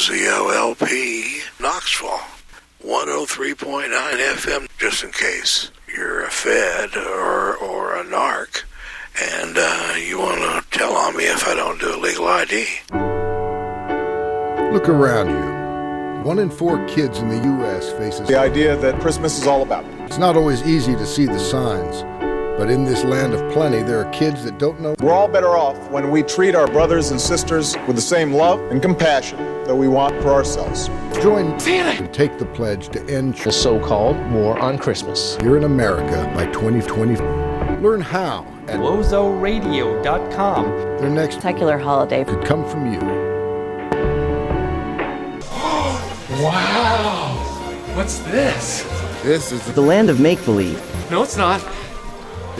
WZOLP Knoxville 103.9 FM, just in case you're a Fed or, or a narc and uh, you want to tell on me if I don't do a legal ID. Look around you. One in four kids in the U.S. faces the idea that Christmas is all about. It's not always easy to see the signs, but in this land of plenty, there are kids that don't know. We're all better off when we treat our brothers and sisters with the same love and compassion that we want for ourselves. Join Santa and take the pledge to end the so-called war on Christmas here in America by 2020. Learn how at WozoRadio.com. Their next secular holiday could come from you. wow! What's this? This is the land of make believe. No, it's not.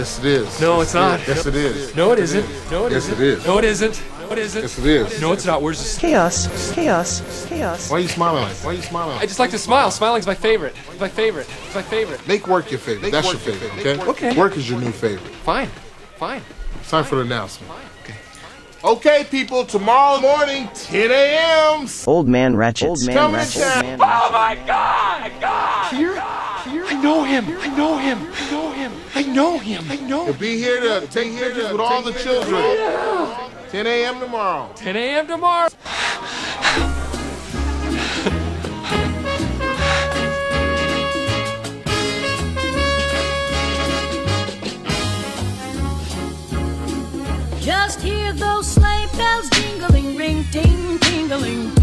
Yes, it is. No, it's not. Yes, it is. No, it isn't. No, it yes, isn't. it is. No, it isn't. No, it isn't. Yes, it is. No, it's not. Where's this? Chaos. Chaos. Chaos. Why are you smiling? Why are you smiling? I just like to smile. Smiling's my favorite. It's my favorite. It's my favorite. Make work your favorite. Make That's your your favorite. favorite. Okay. Okay. Work is your new favorite. Fine. Fine. It's time for the announcement. Fine. Okay. Okay, people. Tomorrow morning, 10 a.m. Old man Ratchet. Old man Coming Ratchet. Down. Oh my God! God! Here? Here? I know him. I know him. I know him. I know him. I know He'll be here to take pictures with all the children. Yeah. 10 a.m. tomorrow. 10 a.m. tomorrow. Just hear those sleigh bells jingling, ring, ting, tingling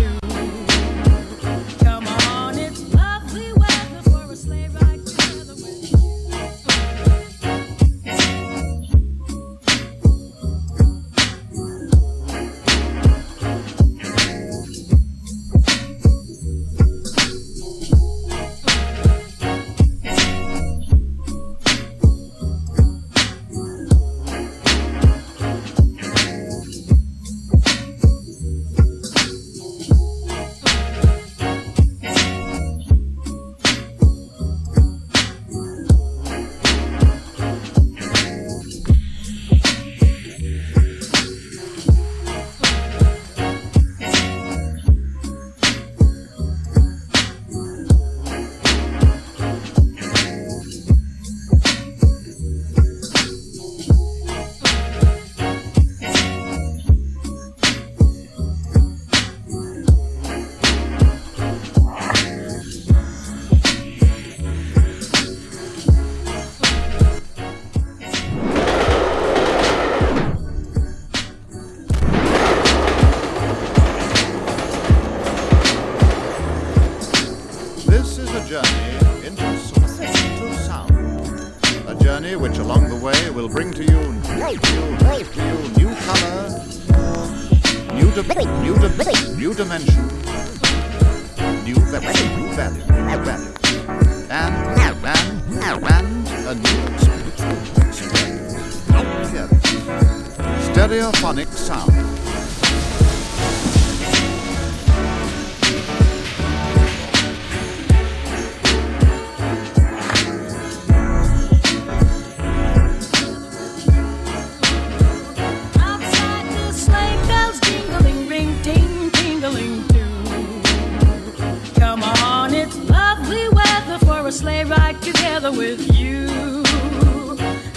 together with you.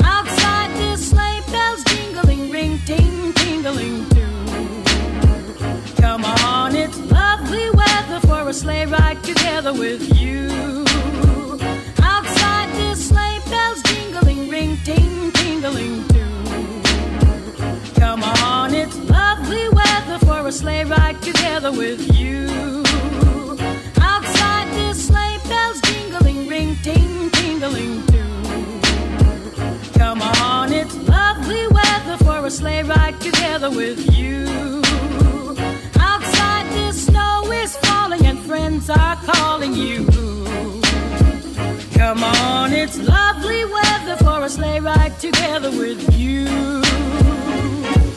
Outside the sleigh bells jingling, ring, ting, tingling too. Come on, it's lovely weather for a sleigh ride together with you. Outside the sleigh bells jingling, ring, ting, tingling too. Come on, it's lovely weather for a sleigh ride together with you. Ring, ting, tingling too. Come on, it's lovely weather for a sleigh ride together with you. Outside the snow is falling and friends are calling you. Come on, it's lovely weather for a sleigh ride together with you.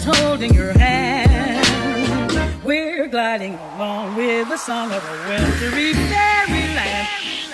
just holding your hand. We're gliding along with the song of a wintry fairyland.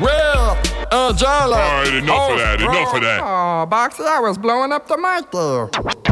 Well, uh, All right, enough oh, of that, enough of that. Oh, Boxy, I was blowing up the mic there.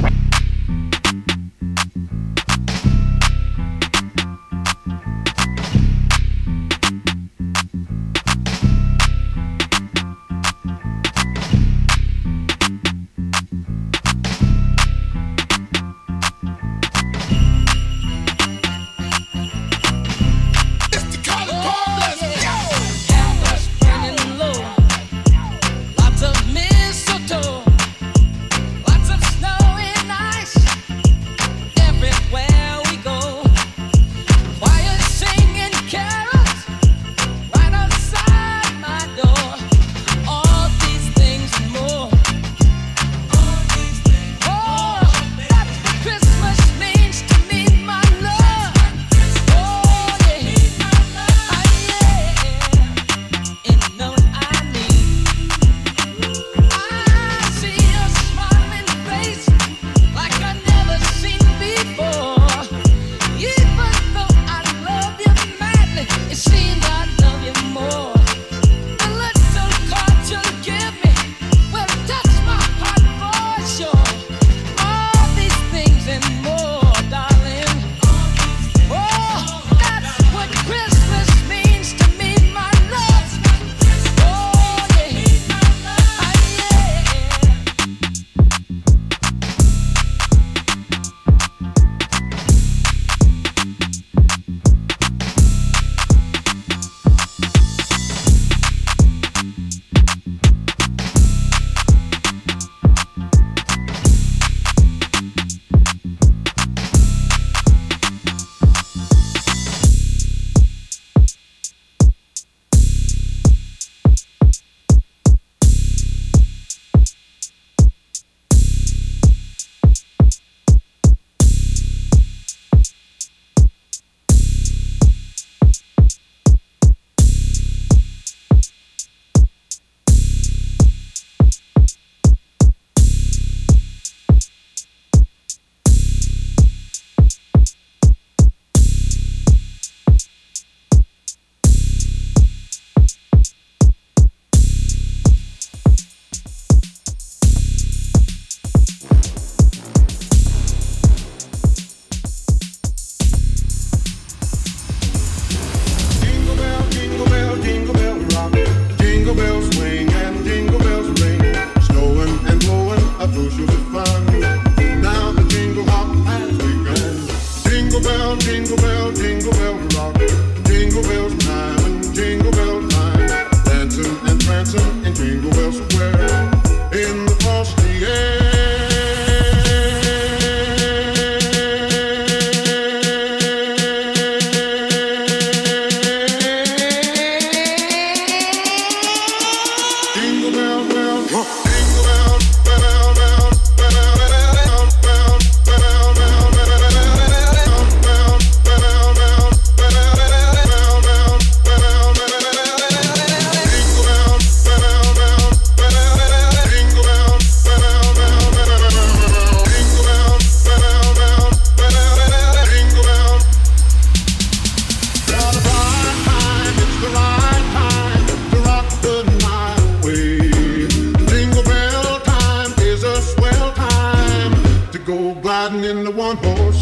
Riding in the one horse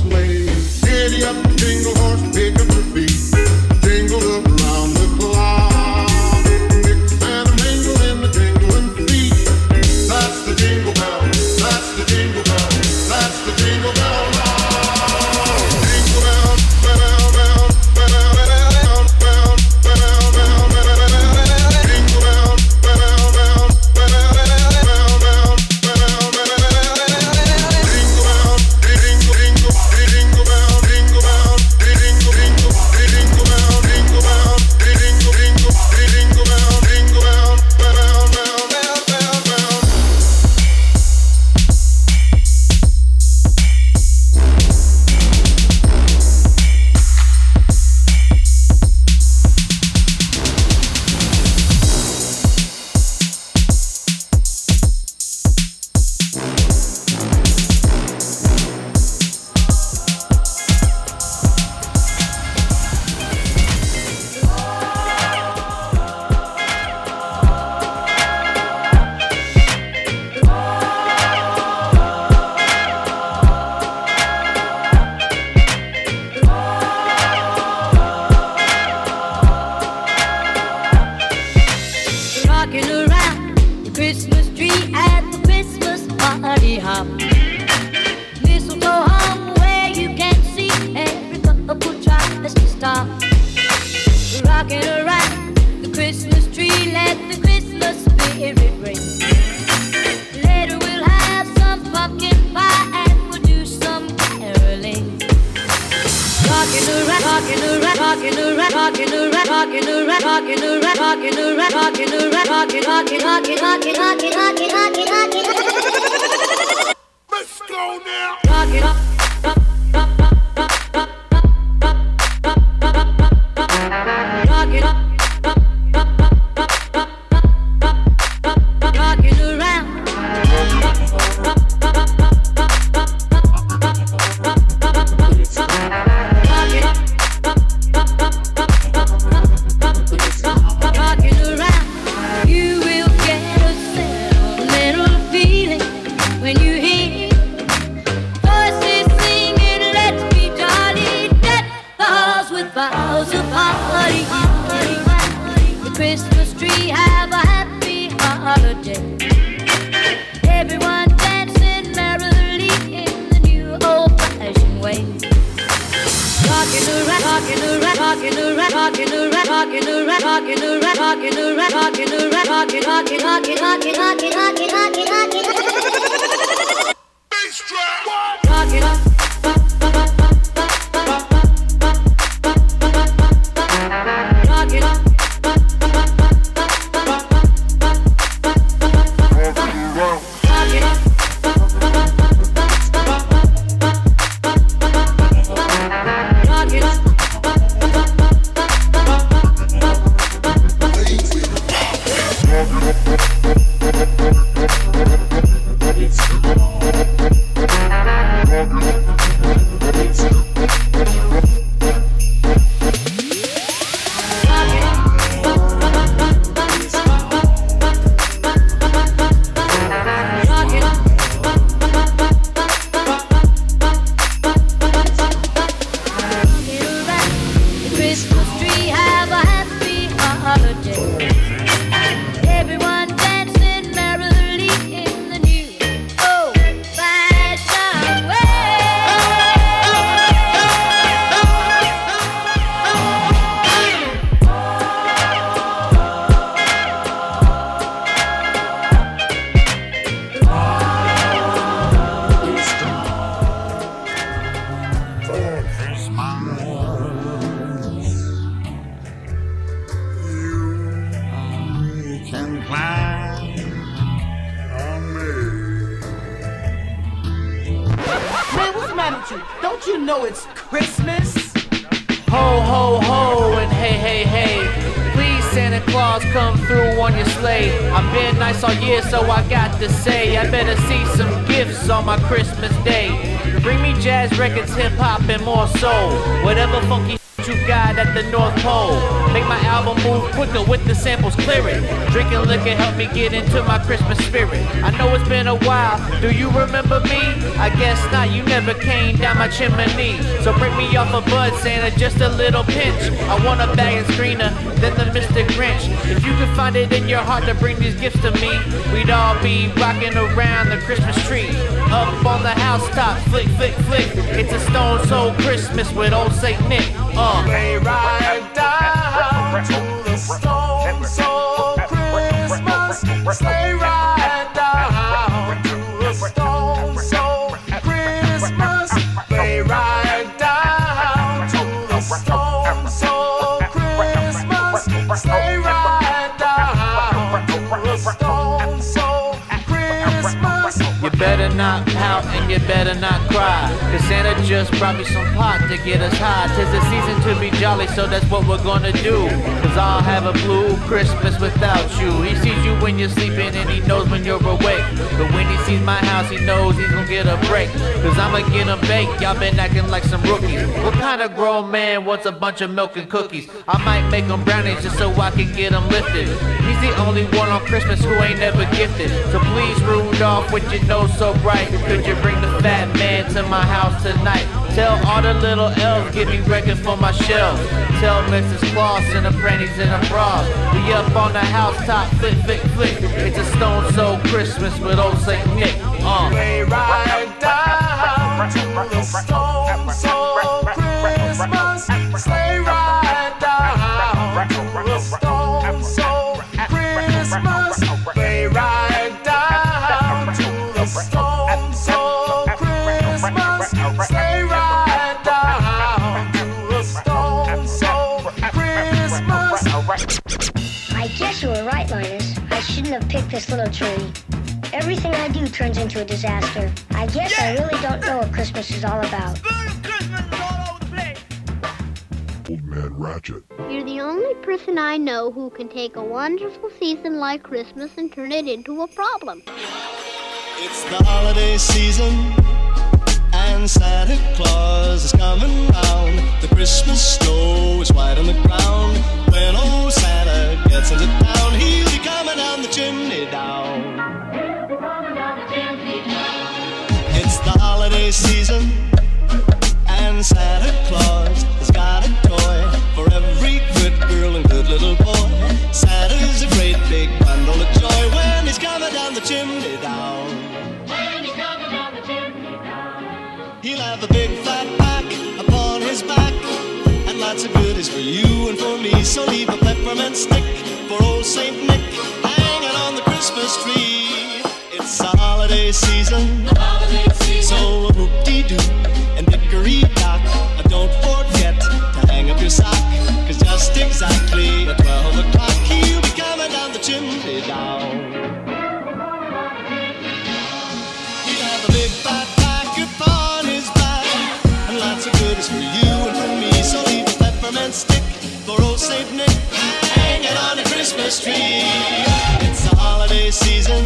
Let's go now. Get into my Christmas spirit. I know it's been a while. Do you remember me? I guess not. You never came down my chimney. So break me off a bud, Santa, just a little pinch. I want a bag and screener than the Mr. Grinch. If you could find it in your heart to bring these gifts to me, we'd all be rocking around the Christmas tree. Up on the housetop, flick, flick, flick. It's a Stone Soul Christmas with old Saint Nick. Uh. Sleigh ride down not pout and you better not cry. Cause Santa just brought me some pot to get us high. Tis the season to be jolly, so that's what we're gonna do. Cause I'll have a blue Christmas without you. He sees you when you're sleeping and he knows when you're awake. But when he sees my house, he knows he's gonna get a break. Cause I'ma get baked. Y'all been acting like some rookies. What kind of grown man wants a bunch of milk and cookies? I might make him brownies just so I can get him lifted. He's the only one on Christmas who ain't never gifted. So please, Rudolph, with your nose so bright, could you bring the fat man to my house tonight? Tell all the little elves, give me records for my shelves. Tell Mrs. Claus and the grannies and the bras. We up on the housetop, flick, flick, flick. It's a stone soul Christmas with old Saint Nick. Uh. Ride down to the Stone Soul Everything I do turns into a disaster. I guess I really don't know what Christmas is all about. Old Man Ratchet. You're the only person I know who can take a wonderful season like Christmas and turn it into a problem. It's the holiday season, and Santa Claus is coming round. The Christmas snow is white on the ground. When old Santa gets into So leave a peppermint stick for old Saint Nick hanging on the Christmas tree. It's a holiday season, so It's the holiday season,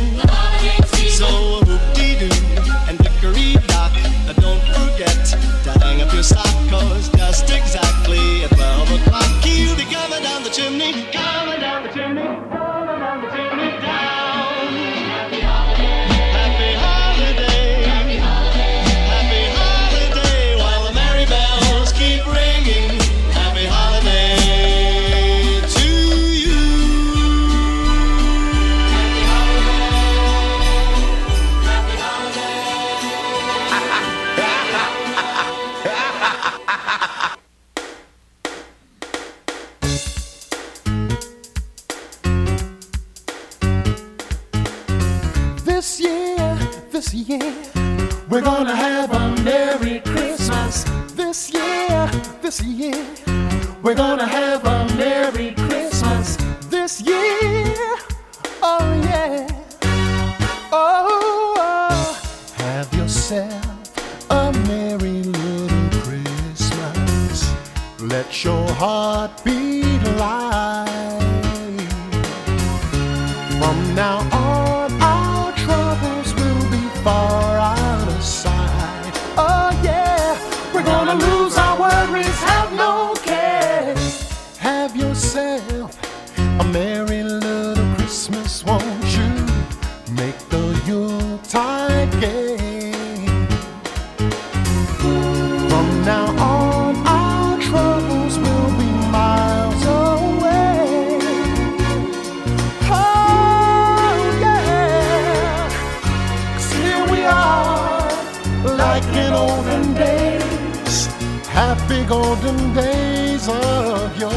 this year, we're gonna have a Merry Christmas. This year, this year, we're gonna have a Merry Christmas. This year, oh yeah, oh, oh. have yourself a merry little Christmas. Let your heart beat golden days of yore.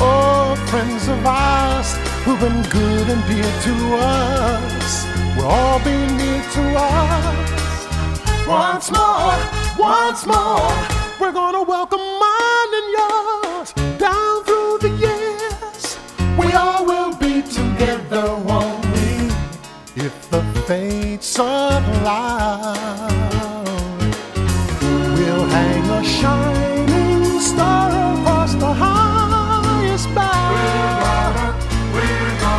Oh, friends of ours who've been good and dear to us, will all be near to us. Once more, once more, we're gonna welcome mine and yours down through the years. We all will be together, won't we? If the fates allow, hang a shining star across the highest bough.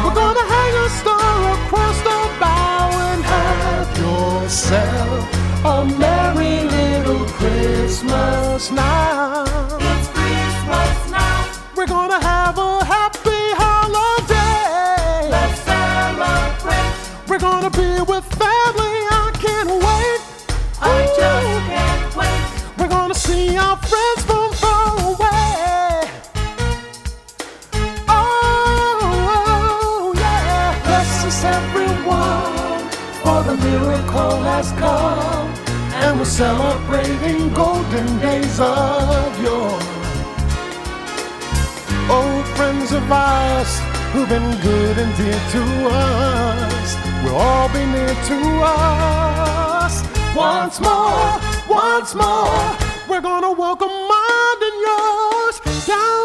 We're gonna hang a star across the bow and have yourself a merry little Christmas now. It's Christmas now. We're gonna have a happy holiday. Let's celebrate. We're gonna be miracle has come. And we're celebrating golden days of yore. Old friends of ours who've been good and dear to us will all be near to us. Once more, once more, we're gonna welcome mine and yours down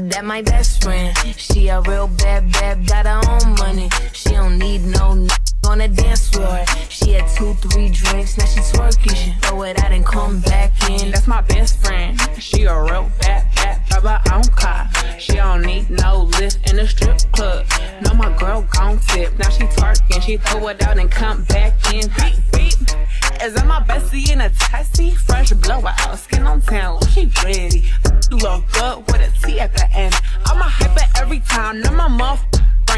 That my best friend. She a real bad bad, got her own money. She don't need no on the dance floor. She had two, three drinks, now she twerking. She throw it out and come back in. That's my best friend. She a real bad bad, her own car. She don't need no lift in the strip club. No, my girl gon' tip. Now she twerking, she throw it out and come back in. Beep beep. Is that my bestie in a testy? Fresh blowout, skin on town, she ready. Look good with a T at the end. I'ma a hyper every time, now my muff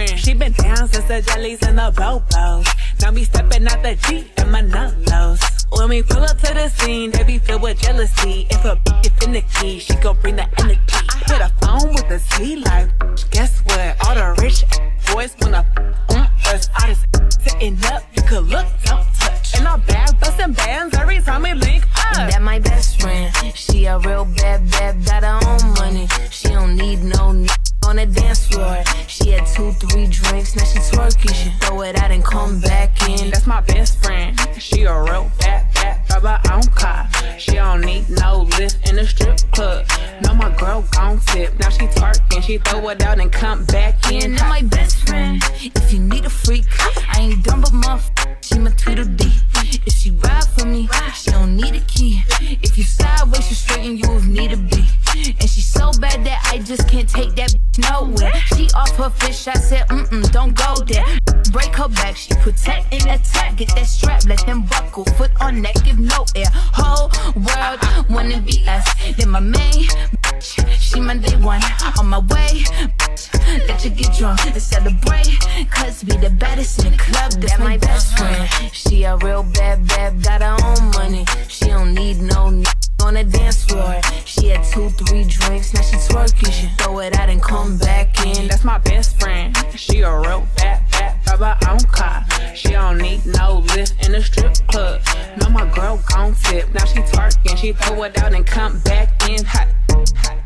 friend. She been down since the jellies and the bobos. Now me stepping out the Jeep and Manolos. When we pull up to the scene, they be filled with jealousy. If a bitch is finicky, she gon' bring the energy. I hit a phone with a C like, guess what? All the rich boys wanna on us. I just sitting up, you could look, don't touch. And bag busting bands every time we link up. That my best friend. She a real bad bad, got her own money. She don't need no n- on the dance floor. She had two, three drinks, now she twerking. She throw it out and come back in. That's my best friend. She a real bad, bad, rubber on car. She don't need no lift in the strip club. Know my girl gon' flip. Now she twerking, she throw it out and come back in. Now my best friend, if you need a freak, I ain't dumb but my. She my Tweedledee. If she ride for me, she don't need a key. If you sideways, she straighten you if need to be. And she so bad that I just can't take that nowhere. She off her fish, I said, mm mm, don't go there. Break her back, she protect and attack. Get that strap, let them buckle. Foot on neck, give no air. Whole world wanna be us. Then my main bitch, she my day one. On my way, bitch, let you get drunk and celebrate. Cause we the baddest in the club. That my best friend. She a real bad, bad, got her own money. She don't need no. N- on the dance floor. She had two, three drinks, now she twerking. She throw it out and come back in. That's my best friend. She a real fat, fat rubber on car. She don't need no lift in the strip club. No, my girl gon' flip. Now she twerking. She throw it out and come back in. Hot, hot, hot.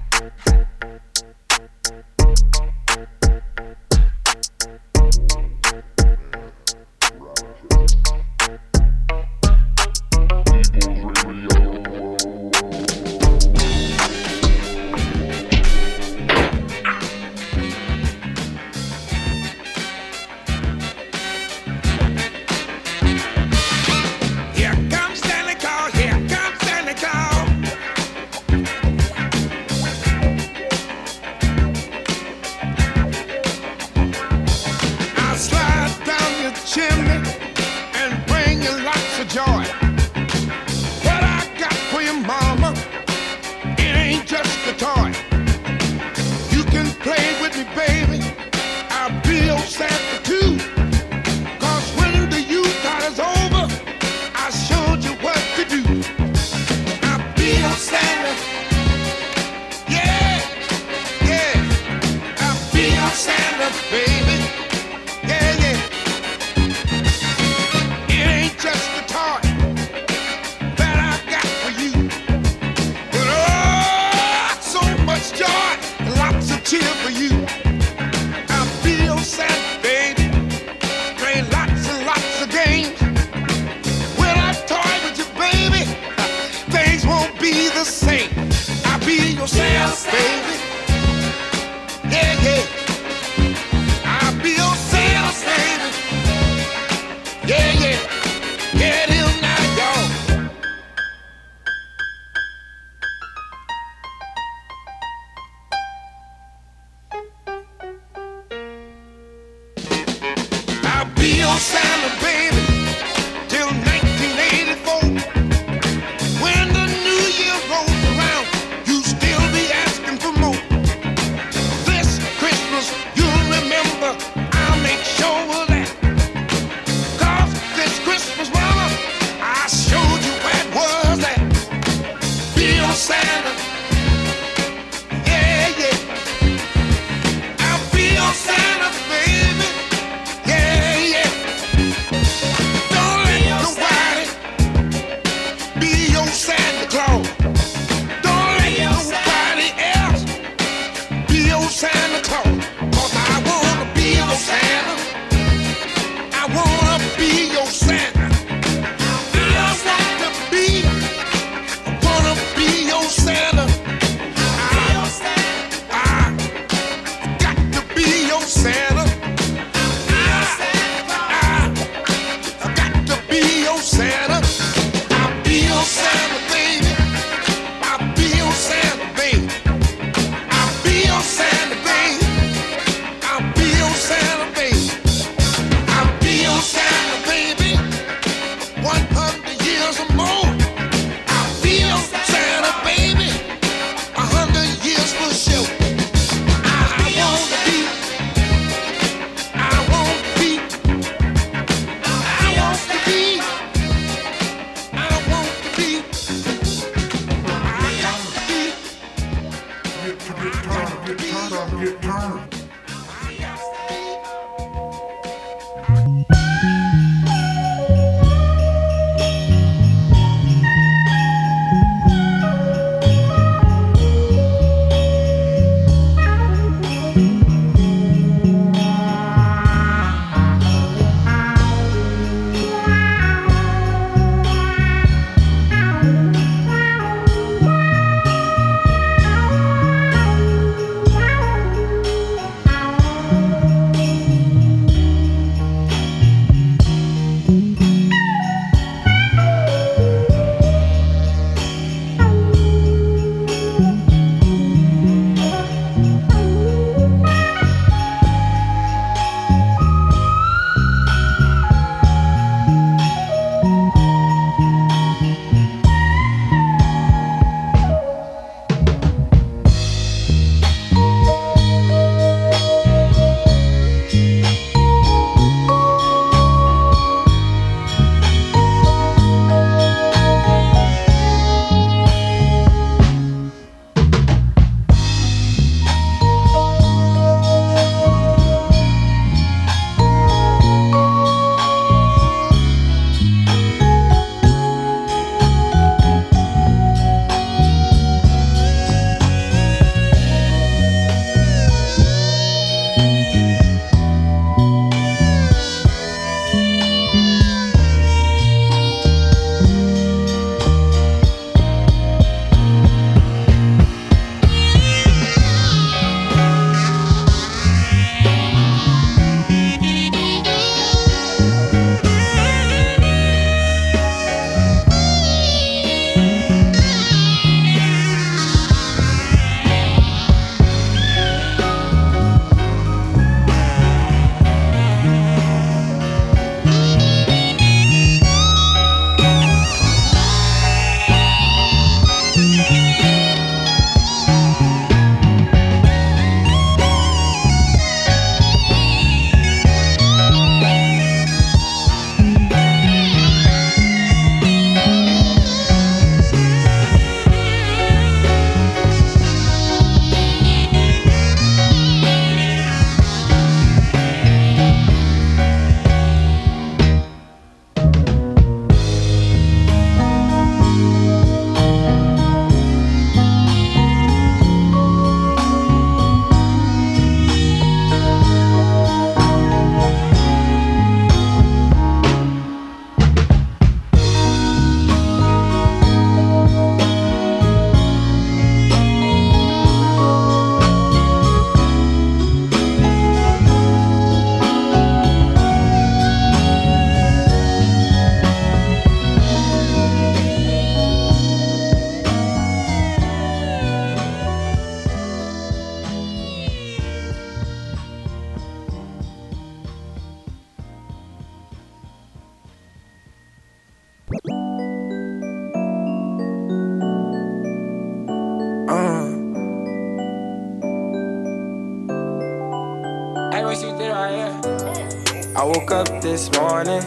woke up this morning,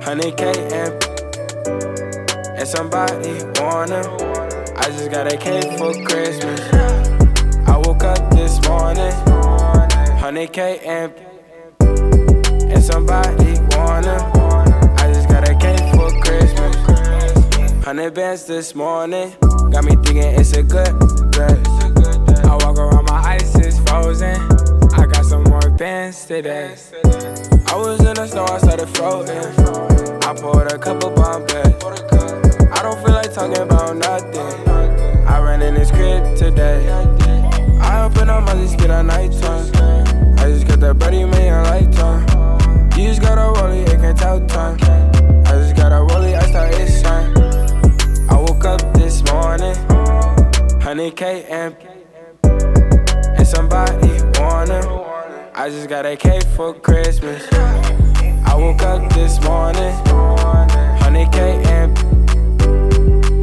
100k and, and somebody want him. I just got a cake for Christmas. I woke up this morning, 100k and, and somebody want him. I just got a for Christmas. 100 bands this morning, got me thinking it's a good dress. I walk around my ice is frozen. I got some more bands today. I was in the snow, I started floating. I poured a couple bomb. I don't feel like talking about nothing. I ran in this crib today. I open up my just get a night time. I just got that buddy man light time. You just got a rollie, it can't tell time. I just got a rollie, I start it shine. I woke up this morning, 100K M. and somebody wanna. I just got a cake for Christmas. I woke up this morning, 100k and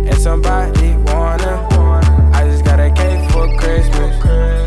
and somebody wanna. I just got a cake for Christmas.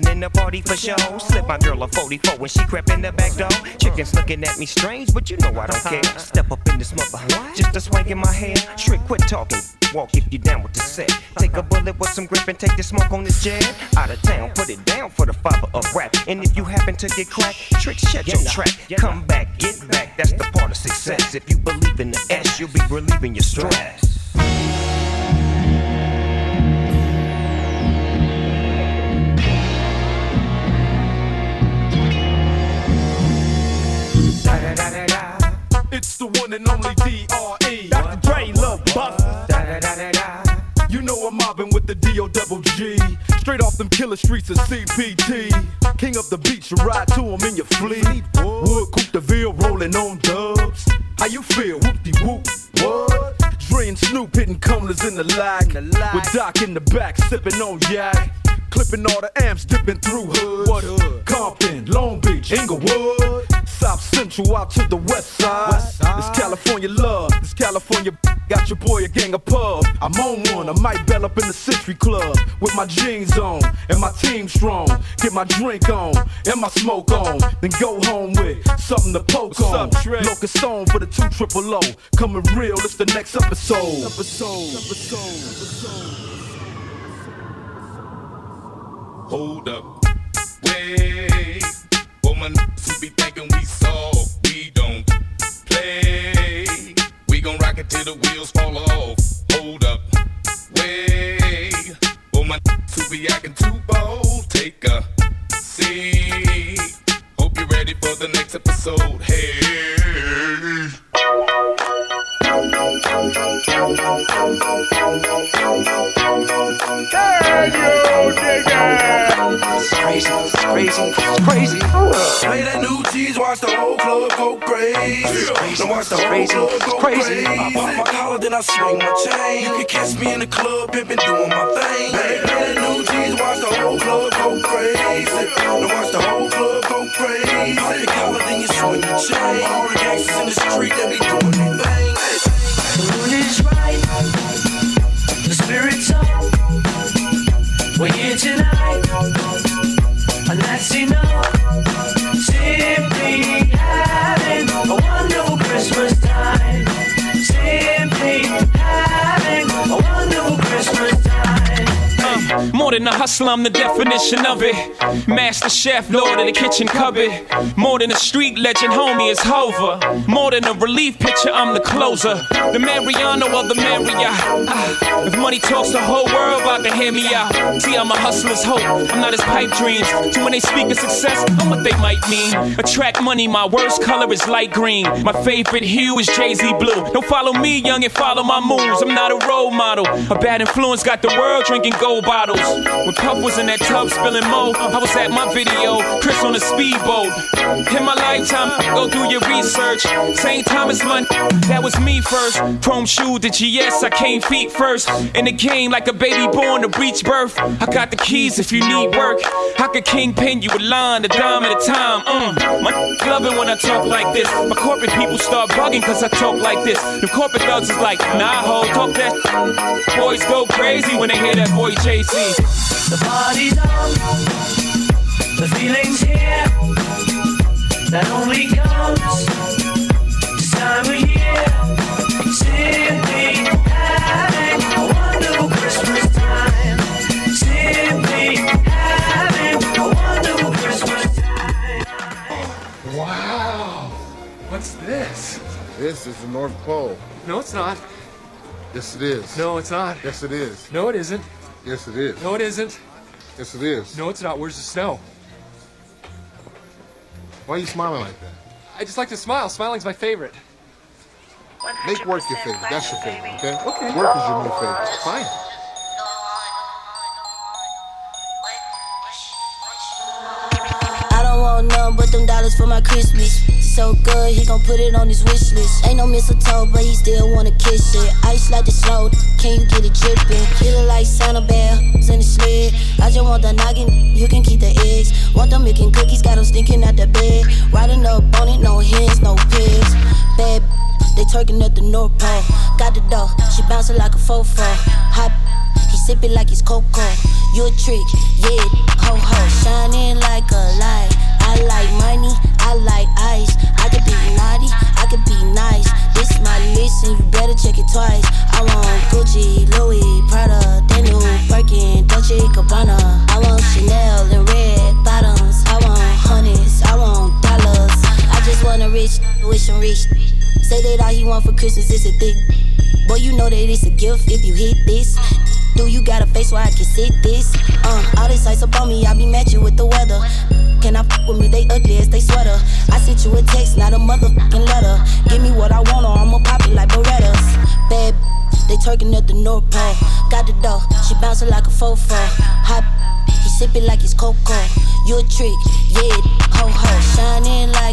Dancing in the party for show. Slip my girl a 44 when she crept in the back door. Chickens looking at me strange, but you know I don't care. Uh-huh. Step up in this mother, just a swank in my hair. Trick, quit talking. Walk if you down with the set. Take a uh-huh. bullet with some grip and take the smoke on this jet. Out of town, put it down for the father of rap. And if you happen to get cracked, trick, shut your track. Come back, get back, that's the part of success. If you believe in the S, you'll be relieving your stress. One and only D.R.E. Dr. Dre, Lil Buster. You know I'm mobbing with the D.O. double G. Straight off them killer streets of CPT. King of the beach, you ride to him in your fleet. Wood, Coupe de Ville, rolling on dubs. How you feel? Whoop-de whoop. What? Dre and Snoop hitting corners in the lag. With Doc in the back, sipping on yak. Clipping all the amps, dipping through hoods. What hood? Compton, Long Beach, Inglewood. South Central out to the west side. This California love, this California got your boy a gang of pub. I'm on one, I might bell up in the Century Club with my jeans on and my team strong. Get my drink on and my smoke on, then go home with something to poke on. Locust Stone for the two triple O. Coming real, it's the next episode. Episode, episode, Hold up. Wait. For my who be thinking we soft, we don't play. We gon' rock it till the wheels fall off. Hold up. Wait. For my who be acting too bold, take a seat. Hope you're ready for the next episode. Hey. It's crazy, it's crazy, it's crazy. Now watch the whole club go crazy. I pop my collar, then I swing my chain. You can catch me in the club pimping, doing my thing. Play that We're here tonight, and that's enough. More than a hustler, I'm the definition of it. Master chef, lord of the kitchen cupboard. More than a street legend, homie, it's Hover. More than a relief pitcher, I'm the closer. The Mariano of the Marriott. Ah, if money talks, the whole world about to hear me out. See, I'm a hustler's hope, I'm not his pipe dreams. So when they speak of success, I'm what they might mean. Attract money, my worst color is light green. My favorite hue is Jay Z blue. Don't follow me, young, and follow my moves. I'm not a role model. A bad influence got the world drinking gold bottles. When Puff was in that tub spilling mo, I was at my video. Chris on a speedboat. In my lifetime, go do your research. St. Thomas Lund, that was me first. Chrome shoe, the GS, I came feet first. In the game, like a baby born to breach birth. I got the keys if you need work. I could kingpin you a line, a dime at a time. Mm. My love it when I talk like this. My corporate people start bugging cause I talk like this. The corporate thugs is like, nah, ho, talk that. Boys go crazy when they hear that boy Z. The party's on, the feeling's here. That only comes this time of year. Simply having a wonderful Christmas time. Simply having a wonderful Christmas time. Wow. What's this? This is the North Pole. No, it's not. Yes, it is. No, it's not. Yes, it is. No, it isn't. Yes, it is. No, it isn't. Yes, it is. No, it's not. Where's the snow? Why are you smiling like that? I just like to smile. Smiling's my favorite. Make work your favorite. That's your favorite, okay? Okay. Work is your new favorite. Fine. Want but them dollars for my Christmas. So good, he gon' put it on his wish list. Ain't no mistletoe, but he still wanna kiss it. Ice like the snow, can you get it drippin'? It like Santa Bells in the sled. I just want the noggin, you can keep the eggs. Want them making cookies, got them stinking out the bed. Riding up on it, no hens, no pigs. Bad, they twerking at the North Pole. Got the dough, she bouncing like a fofo. Hot, he sippin' like it's cocoa. You a trick, yeah, ho ho, shining like a light. I like money, I like ice. I could be naughty, I could be nice. This my list, and you better check it twice. I want Gucci, Louis, Prada, Daniel, Birkin, Dolce Gabbana. I want Chanel and red bottoms. I want hundreds, I want dollars. I just want a rich, wish him rich. Say that all he want for Christmas is a thick. Boy, you know that it's a gift if you hit this. Do you got a face where I can sit this? Uh, all this ice up on me, I be matching with the weather. Can I fuck with me? They ugly as they sweater. I sent you a text, not a motherfucking letter. Give me what I want or I'ma pop it like Berettas. Bad, they twerking at the North Pole. Got the dough, she bouncing like a fofo. Hot, he sip it like it's cocoa. You a trick, yeah, ho ho, shining like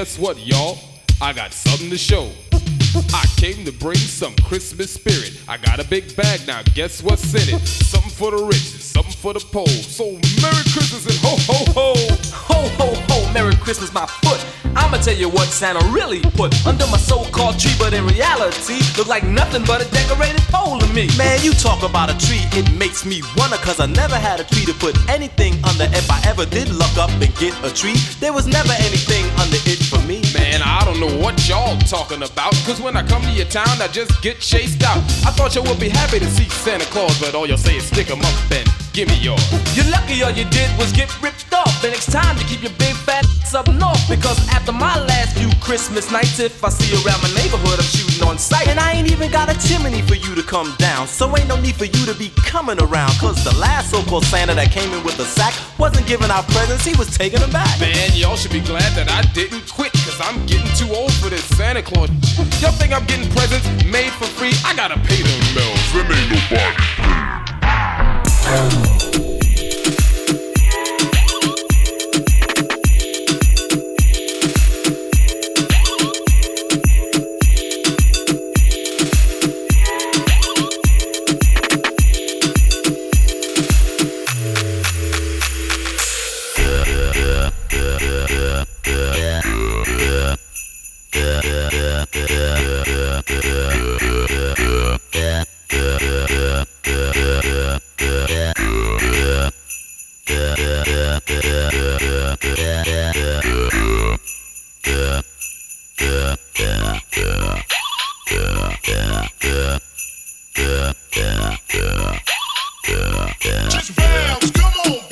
guess what, y'all? I got something to show. I came to bring some Christmas spirit. I got a big bag now, guess what's in it? Something for the rich, and something for the poor. So Merry Christmas and ho ho ho! Ho, ho, ho, Merry Christmas, my foot. I'ma tell you what Santa really put under my so-called tree, but in reality, look like nothing but a decorated pole to me. Man, you talk about a tree, it makes me wonder, cause I never had a tree to put anything under. If I ever did luck up and get a tree, there was never anything under it know what y'all talking about. Cause when I come to your town, I just get chased out. I thought you would be happy to see Santa Claus, but all you'll say is stick 'em up and give me yours. You're lucky all you did was get ripped off. And it's time to keep your big fat ass up north. Because after my last few Christmas nights, if I see you around my neighborhood, I'm shooting on sight. And I ain't even got a chimney for you to come down. So ain't no need for you to be coming around. Cause the last so called Santa that came in with a sack wasn't giving out presents, he was taking them back. Man, y'all should be glad that I didn't quit, cause I'm getting too old for this Santa Claus. Y'all think I'm getting presents made for free? I gotta pay them bills. Them ain't nobody. Yeah. Just bounce, come on,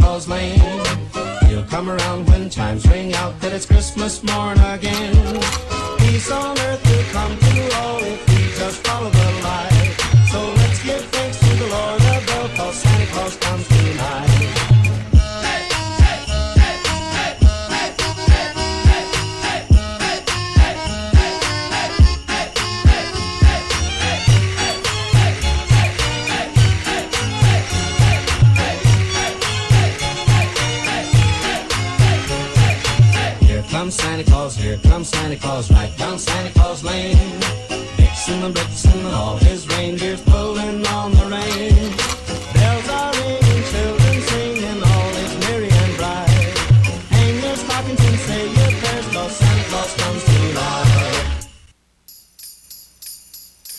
Claus Lane. He'll come around when chimes ring out that it's Christmas morn again. Peace on earth will come to all if we just follow the light. So let's give thanks to the Lord above, cause Santa Claus comes Comes Santa Claus, right down Santa Claus Lane. Mixing the bricks and all his reindeers pulling on the rein. Bells are ringing, children singing, all is merry and bright. Hang your stockings and say your prayers, cause Santa Claus comes tonight.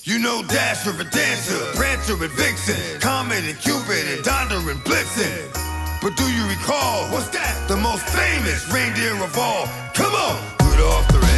You know Dasher and Dancer, Prancer and Vixen, Comet and Cupid and Donder and Blitzen. But do you recall what's that? The most famous reindeer of all. Come on, Rudolph the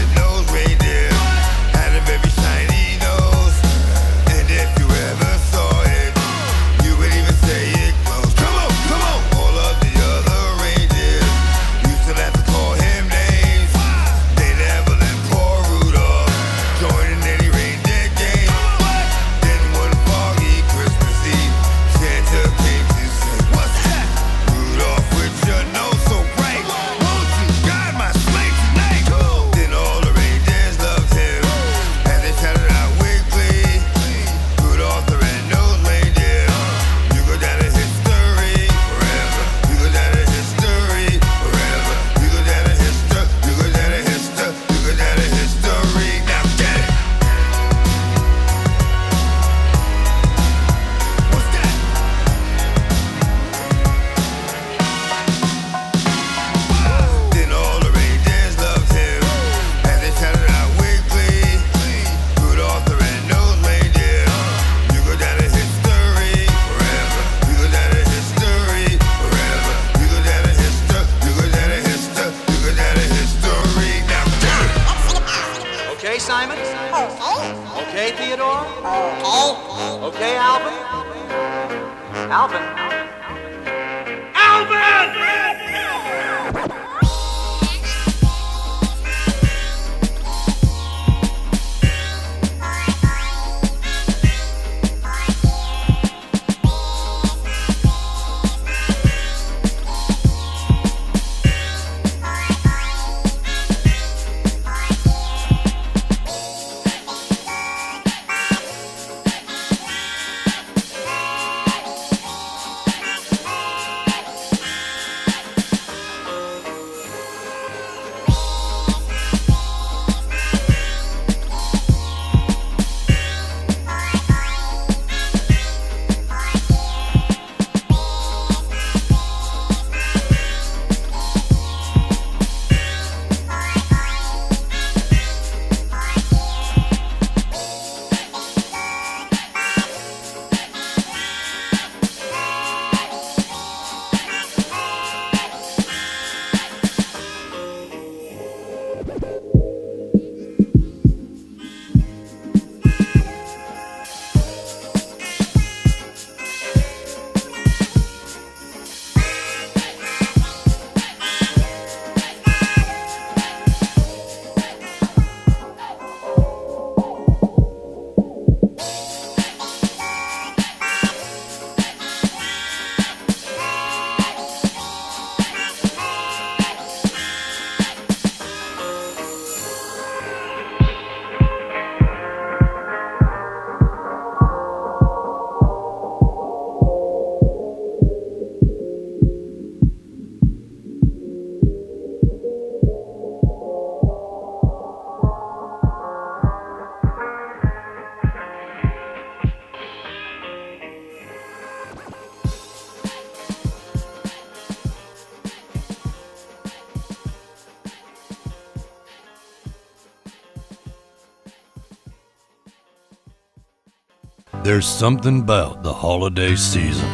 There's something about the holiday season.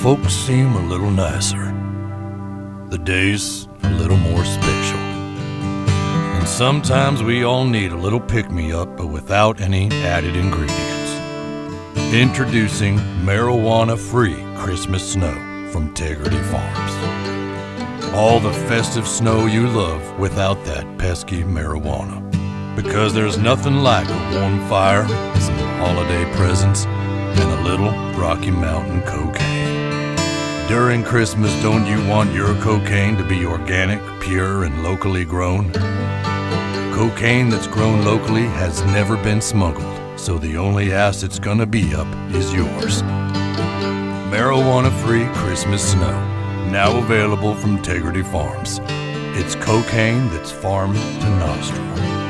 Folks seem a little nicer. The days a little more special. And sometimes we all need a little pick me up, but without any added ingredients. Introducing marijuana free Christmas snow from Tegrity Farms. All the festive snow you love without that pesky marijuana. Because there's nothing like a warm fire, holiday presents, and a little Rocky Mountain cocaine. During Christmas, don't you want your cocaine to be organic, pure, and locally grown? Cocaine that's grown locally has never been smuggled, so the only ass it's gonna be up is yours. Marijuana free Christmas snow, now available from Tegrity Farms. It's cocaine that's farmed to nostril.